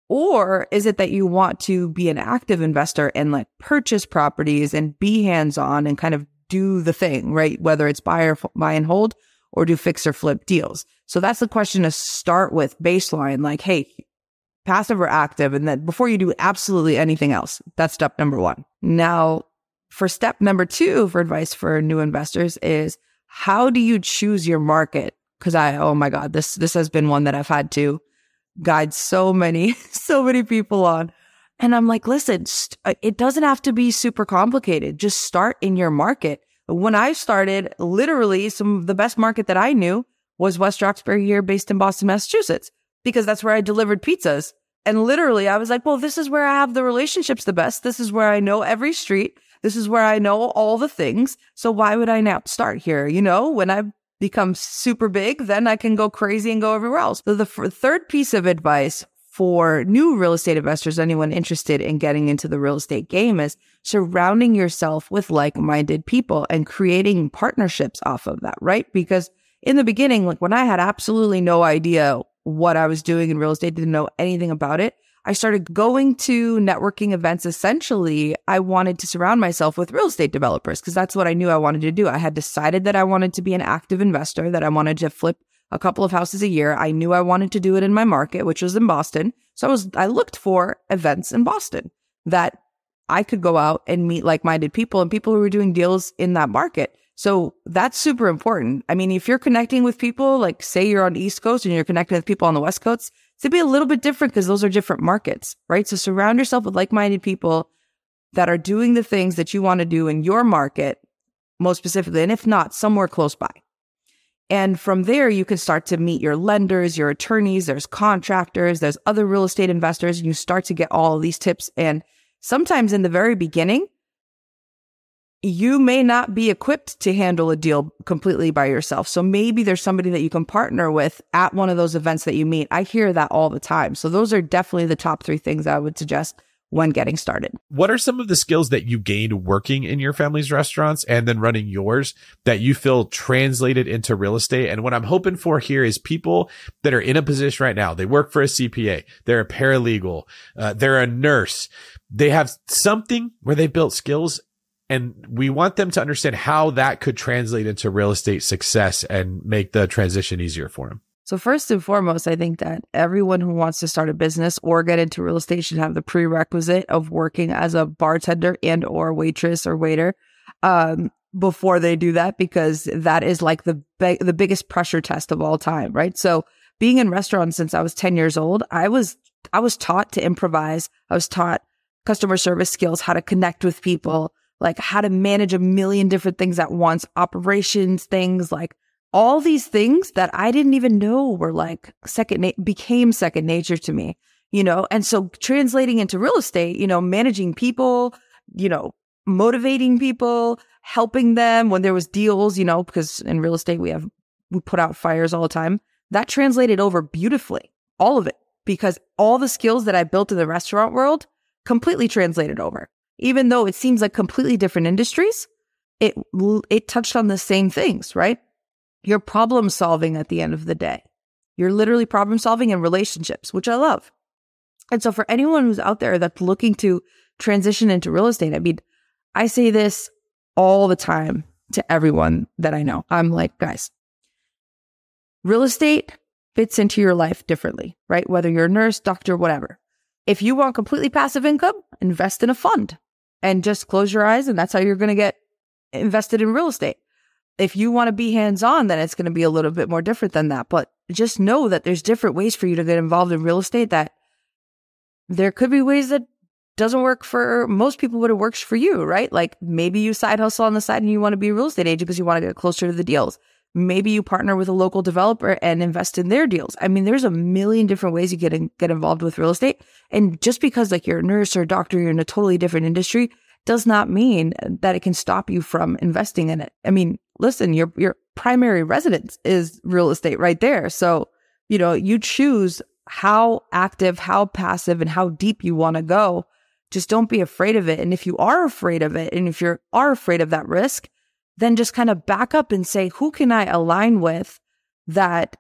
Or is it that you want to be an active investor and like purchase properties and be hands on and kind of do the thing, right? Whether it's buy or buy and hold or do fix or flip deals. So that's the question to start with baseline. Like, Hey, passive or active. And then before you do absolutely anything else, that's step number one. Now for step number two for advice for new investors is how do you choose your market? Cause I, oh my God, this, this has been one that I've had to guide so many, so many people on. And I'm like, listen, st- uh, it doesn't have to be super complicated. Just start in your market. When I started, literally some of the best market that I knew was West Roxbury here based in Boston, Massachusetts, because that's where I delivered pizzas. And literally I was like, well, this is where I have the relationships the best. This is where I know every street. This is where I know all the things. So why would I not start here? You know, when I become super big, then I can go crazy and go everywhere else. So the f- third piece of advice for new real estate investors, anyone interested in getting into the real estate game is surrounding yourself with like-minded people and creating partnerships off of that, right? Because in the beginning, like when I had absolutely no idea what I was doing in real estate, didn't know anything about it, I started going to networking events. Essentially, I wanted to surround myself with real estate developers because that's what I knew I wanted to do. I had decided that I wanted to be an active investor, that I wanted to flip a couple of houses a year. I knew I wanted to do it in my market, which was in Boston. So I was, I looked for events in Boston that I could go out and meet like minded people and people who were doing deals in that market. So that's super important. I mean, if you're connecting with people, like say you're on the East Coast and you're connecting with people on the West Coast, gonna be a little bit different because those are different markets, right? So surround yourself with like minded people that are doing the things that you want to do in your market, most specifically, and if not, somewhere close by. And from there, you can start to meet your lenders, your attorneys, there's contractors, there's other real estate investors, and you start to get all these tips. And sometimes in the very beginning, you may not be equipped to handle a deal completely by yourself. So maybe there's somebody that you can partner with at one of those events that you meet. I hear that all the time. So those are definitely the top three things I would suggest when getting started. What are some of the skills that you gained working in your family's restaurants and then running yours that you feel translated into real estate? And what I'm hoping for here is people that are in a position right now. They work for a CPA. They're a paralegal. Uh, they're a nurse. They have something where they built skills and we want them to understand how that could translate into real estate success and make the transition easier for them. So first and foremost, I think that everyone who wants to start a business or get into real estate should have the prerequisite of working as a bartender and or waitress or waiter um, before they do that, because that is like the be- the biggest pressure test of all time, right? So being in restaurants since I was 10 years old, I was I was taught to improvise. I was taught customer service skills, how to connect with people, like how to manage a million different things at once, operations things, like all these things that I didn't even know were like second, na- became second nature to me, you know? And so translating into real estate, you know, managing people, you know, motivating people, helping them when there was deals, you know, because in real estate, we have, we put out fires all the time. That translated over beautifully, all of it, because all the skills that I built in the restaurant world completely translated over even though it seems like completely different industries, it it touched on the same things, right? You're problem solving at the end of the day. You're literally problem solving in relationships, which I love. And so for anyone who's out there that's looking to transition into real estate, I mean, I say this all the time to everyone that I know. I'm like, guys, real estate fits into your life differently, right? Whether you're a nurse, doctor, whatever. If you want completely passive income, invest in a fund and just close your eyes and that's how you're going to get invested in real estate. If you want to be hands on, then it's going to be a little bit more different than that. But just know that there's different ways for you to get involved in real estate that there could be ways that doesn't work for most people, but it works for you, right? Like maybe you side hustle on the side and you want to be a real estate agent because you want to get closer to the deals. Maybe you partner with a local developer and invest in their deals. I mean, there's a million different ways you get in, get involved with real estate. And just because like you're a nurse or a doctor, you're in a totally different industry does not mean that it can stop you from investing in it. I mean, listen, your, your primary residence is real estate right there. So, you know, you choose how active, how passive and how deep you want to go. Just don't be afraid of it. And if you are afraid of it and if you are afraid of that risk, then just kind of back up and say, who can I align with that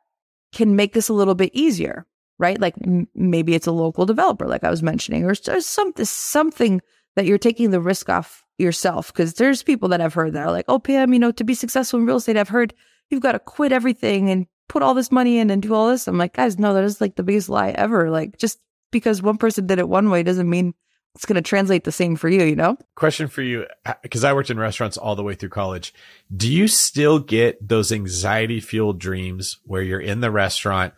can make this a little bit easier? Right. Like m- maybe it's a local developer, like I was mentioning, or there's something, something that you're taking the risk off yourself. Cause there's people that I've heard that are like, Oh, Pam, you know, to be successful in real estate, I've heard you've got to quit everything and put all this money in and do all this. I'm like, guys, no, that is like the biggest lie ever. Like just because one person did it one way doesn't mean it's going to translate the same for you, you know? Question for you, uh, because I worked in restaurants all the way through college. Do you still get those anxiety fueled dreams where you're in the restaurant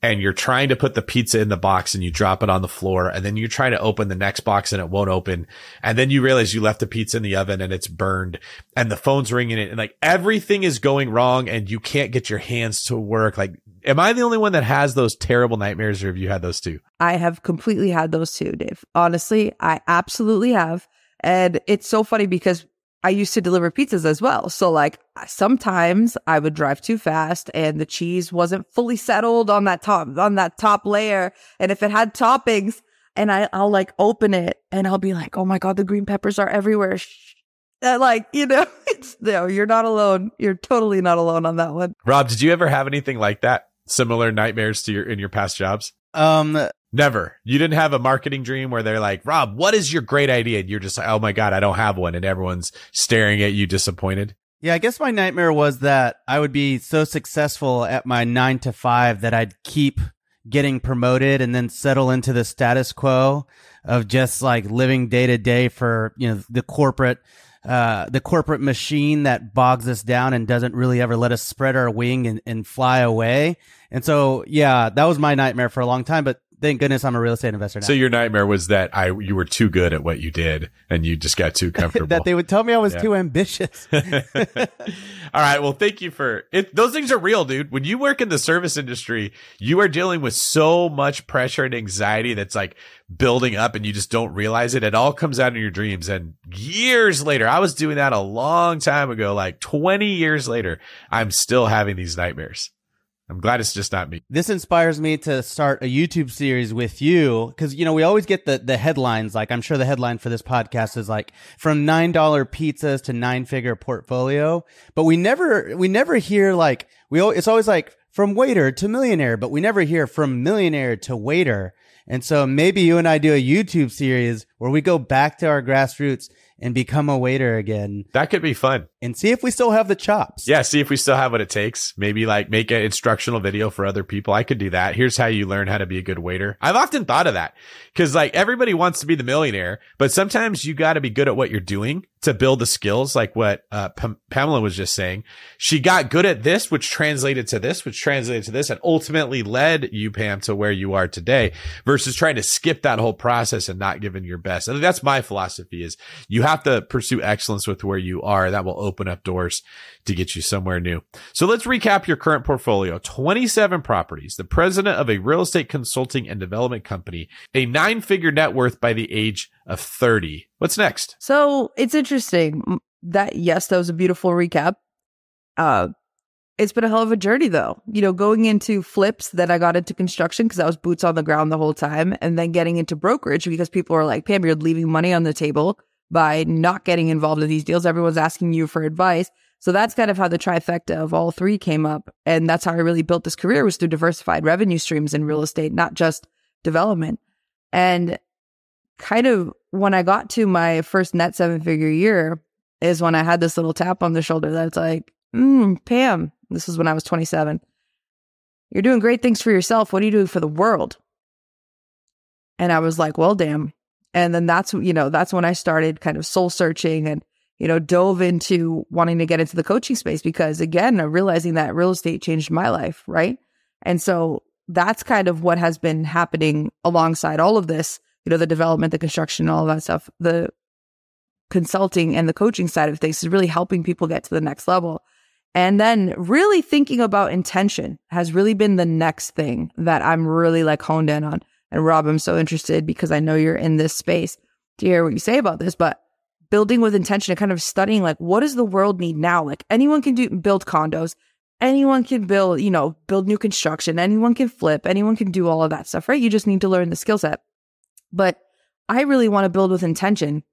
and you're trying to put the pizza in the box and you drop it on the floor and then you try to open the next box and it won't open. And then you realize you left the pizza in the oven and it's burned and the phone's ringing it and like everything is going wrong and you can't get your hands to work. Like, am I the only one that has those terrible nightmares or have you had those too? I have completely had those too, Dave. Honestly, I absolutely have. And it's so funny because I used to deliver pizzas as well. So like sometimes I would drive too fast and the cheese wasn't fully settled on that top, on that top layer. And if it had toppings and I, I'll like open it and I'll be like, Oh my God, the green peppers are everywhere. And uh, like, you know, it's no, you're not alone. You're totally not alone on that one. Rob, did you ever have anything like that? Similar nightmares to your, in your past jobs? Um, Never. You didn't have a marketing dream where they're like, Rob, what is your great idea? And you're just like, oh my God, I don't have one. And everyone's staring at you disappointed. Yeah, I guess my nightmare was that I would be so successful at my nine to five that I'd keep getting promoted and then settle into the status quo of just like living day to day for, you know, the corporate, uh, the corporate machine that bogs us down and doesn't really ever let us spread our wing and, and fly away. And so, yeah, that was my nightmare for a long time, but thank goodness I'm a real estate investor now. So your nightmare was that I you were too good at what you did and you just got too comfortable. that they would tell me I was Yeah. too ambitious. All right. Well, thank you for it. Those things are real, dude. When you work in the service industry, you are dealing with so much pressure and anxiety that's like building up and you just don't realize it. It all comes out in your dreams. And years later, I was doing that a long time ago, like 20 years later, I'm still having these nightmares. I'm glad it's just not me. this inspires me to start a YouTube series with you because you know we always get the the headlines. Like I'm sure the headline for this podcast is like from nine dollar pizzas to nine figure portfolio, but we never we never hear like we. It's always like from waiter to millionaire, but we never hear from millionaire to waiter. And so maybe you and I do a YouTube series where we go back to our grassroots and become a waiter again That could be fun. and see if we still have the chops. Yeah, see if we still have what it takes. Maybe like make an instructional video for other people. I could do that. Here's how you learn how to be a good waiter. I've often thought of that because like everybody wants to be the millionaire, but sometimes you got to be good at what you're doing to build the skills. Like what uh, Pam- Pamela was just saying. She got good at this, which translated to this, which translated to this and ultimately led you, Pam, to where you are today versus trying to skip that whole process and not giving your best. I think that's my philosophy is you have to pursue excellence with where you are. That will open up doors to get you somewhere new. So let's recap your current portfolio. 27 properties, the president of a real estate consulting and development company, a nine figure net worth by the age of 30. What's next? So it's interesting that yes, that was a beautiful recap. Uh, it's been a hell of a journey though. You know, going into flips, then I got into construction because I was boots on the ground the whole time, and then getting into brokerage because people are like, "Pam, you're leaving money on the table by not getting involved in these deals. Everyone's asking you for advice." So that's kind of how the trifecta of all three came up, and that's how I really built this career was through diversified revenue streams in real estate, not just development. And kind of when I got to my first net seven figure year is when I had this little tap on the shoulder that's like, mm, Pam, this is when I was 27. You're doing great things for yourself. What are you doing for the world? And I was like, well, damn. And then that's, you know, that's when I started kind of soul searching and, you know, dove into wanting to get into the coaching space because again, I'm realizing that real estate changed my life. Right. And so that's kind of what has been happening alongside all of this you know, the development, the construction, all that stuff, the consulting and the coaching side of things is really helping people get to the next level. And then really thinking about intention has really been the next thing that I'm really like honed in on. And Rob, I'm so interested because I know you're in this space to hear what you say about this, but building with intention and kind of studying like what does the world need now? Like anyone can do build condos, anyone can build, you know, build new construction, anyone can flip, anyone can do all of that stuff, right? You just need to learn the skill set. But I really want to build with intention.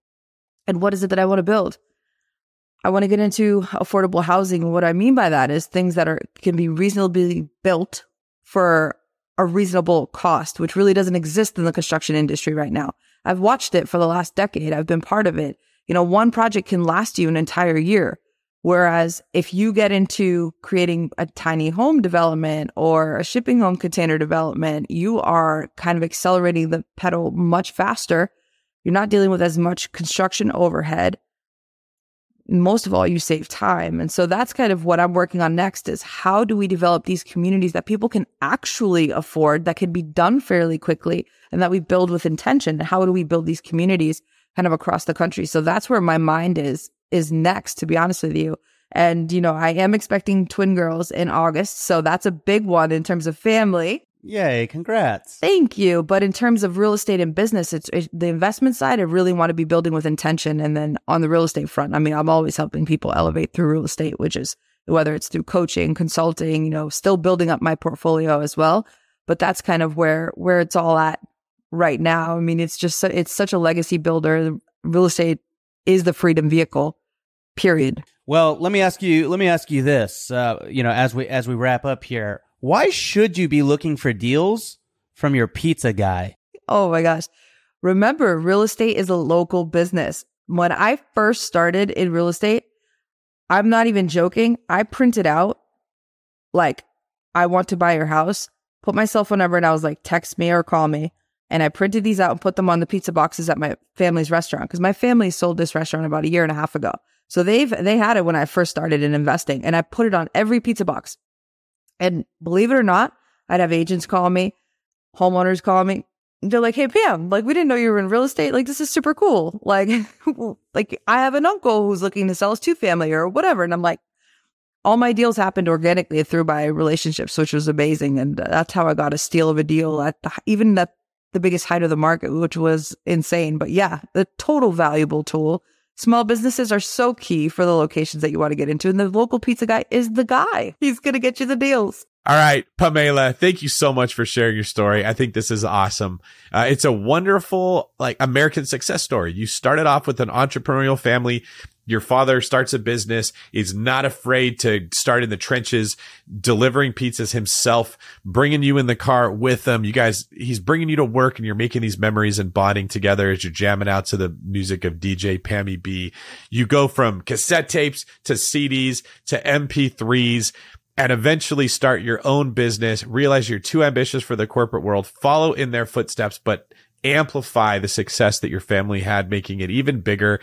And what is it that I want to build? I want to get into affordable housing. What I mean by that is things that are can be reasonably built for a reasonable cost, which really doesn't exist in the construction industry right now. I've watched it for the last decade. I've been part of it. You know, one project can last you an entire year. Whereas if you get into creating a tiny home development or a shipping home container development, you are kind of accelerating the pedal much faster. You're not dealing with as much construction overhead. Most of all, you save time. And so that's kind of what I'm working on next is how do we develop these communities that people can actually afford that can be done fairly quickly and that we build with intention? and How do we build these communities kind of across the country? So that's where my mind is is next, to be honest with you. And, you know, I am expecting twin girls in August. So that's a big one in terms of family. Yay, congrats. Thank you. But in terms of real estate and business, it's, it's the investment side. I really want to be building with intention. And then on the real estate front, I mean, I'm always helping people elevate through real estate, which is whether it's through coaching, consulting, you know, still building up my portfolio as well. But that's kind of where, where it's all at right now. I mean, it's just, it's such a legacy builder. Real estate is the freedom vehicle, period. Well, let me ask you. Let me ask you this. Uh, you know, as we as we wrap up here, why should you be looking for deals from your pizza guy? Oh my gosh. Remember, real estate is a local business. When I first started in real estate, I'm not even joking. I printed out like I want to buy your house, put my cell phone number and I was like, text me or call me. And I printed these out and put them on the pizza boxes at my family's restaurant because my family sold this restaurant about a year and a half ago. So they've they had it when I first started in investing and I put it on every pizza box. And believe it or not, I'd have agents call me, homeowners call me. They're like, "Hey Pam, like we didn't know you were in real estate. Like this is super cool. Like like I have an uncle who's looking to sell his two family or whatever." And I'm like, all my deals happened organically through my relationships, which was amazing. And that's how I got a steal of a deal at the, even at the biggest height of the market, which was insane. But yeah, the total valuable tool. Small businesses are so key for the locations that you want to get into. And the local pizza guy is the guy. He's going to get you the deals. All right, Pamela, thank you so much for sharing your story. I think this is awesome. Uh, it's a wonderful, like American success story. You started off with an entrepreneurial family. Your father starts a business, is not afraid to start in the trenches, delivering pizzas himself, bringing you in the car with him. You guys, he's bringing you to work and you're making these memories and bonding together as you're jamming out to the music of DJ Pammy B. You go from cassette tapes to CDs to MP3s and eventually start your own business, realize you're too ambitious for the corporate world, follow in their footsteps, but amplify the success that your family had, making it even bigger.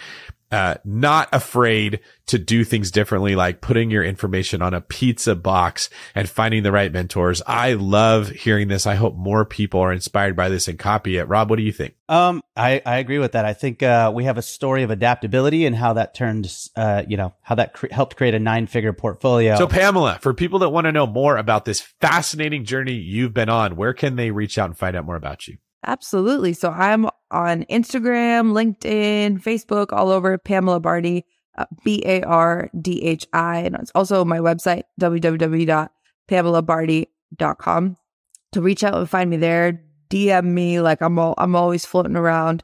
Uh, not afraid to do things differently, like putting your information on a pizza box and finding the right mentors. I love hearing this. I hope more people are inspired by this and copy it. Rob, what do you think? Um, I, I agree with that. I think, uh, we have a story of adaptability and how that turned, uh, you know, how that cre- helped create a nine figure portfolio. So Pamela, for people that want to know more about this fascinating journey you've been on, where can they reach out and find out more about you? Absolutely. So I'm on Instagram, LinkedIn, Facebook, all over Pamela Bardhi, uh, B A R D H I. And it's also my website, www.pamelabardhi.com. To reach out and find me there, DM me. Like I'm all, I'm always floating around,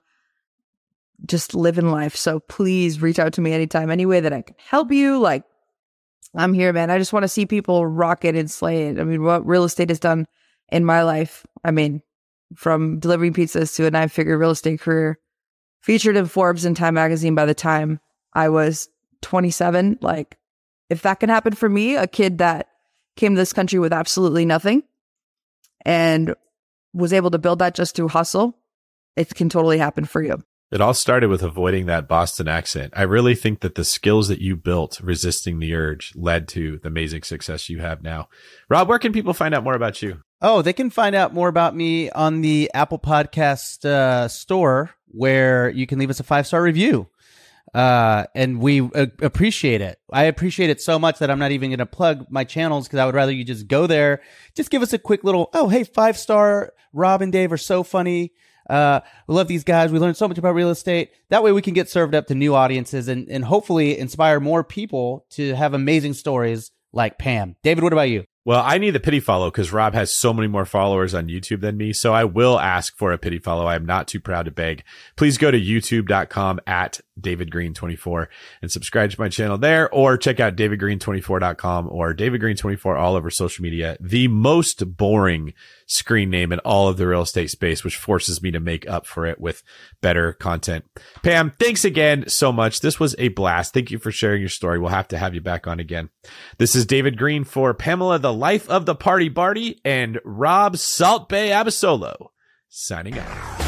just living life. So please reach out to me anytime, any way that I can help you. Like I'm here, man. I just want to see people rock it and slay it. I mean, what real estate has done in my life. I mean, from delivering pizzas to a nine figure real estate career, featured in Forbes and Time magazine by the time I was 27. Like, if that can happen for me, a kid that came to this country with absolutely nothing and was able to build that just through hustle, it can totally happen for you. It all started with avoiding that Boston accent. I really think that the skills that you built resisting the urge led to the amazing success you have now. Rob, where can people find out more about you? Oh, they can find out more about me on the Apple Podcast uh, store where you can leave us a five star review. Uh, and we uh, appreciate it. I appreciate it so much that I'm not even going to plug my channels because I would rather you just go there, just give us a quick little, oh, hey, five star. Rob and Dave are so funny. Uh, we love these guys. We learned so much about real estate. That way we can get served up to new audiences and, and hopefully inspire more people to have amazing stories like Pam. David, what about you? Well, I need the pity follow because Rob has so many more followers on YouTube than me. So I will ask for a pity follow. I am not too proud to beg. Please go to youtube.com at David Greene 24 and subscribe to my channel there or check out davidgreene24.com or David Greene 24 all over social media. The most boring screen name in all of the real estate space, which forces me to make up for it with better content. Pam, thanks again so much. This was a blast. Thank you for sharing your story. We'll have to have you back on again. This is David Greene for Pamela, the life of the party Bardhi and Rob Salt Bae Abasolo signing out.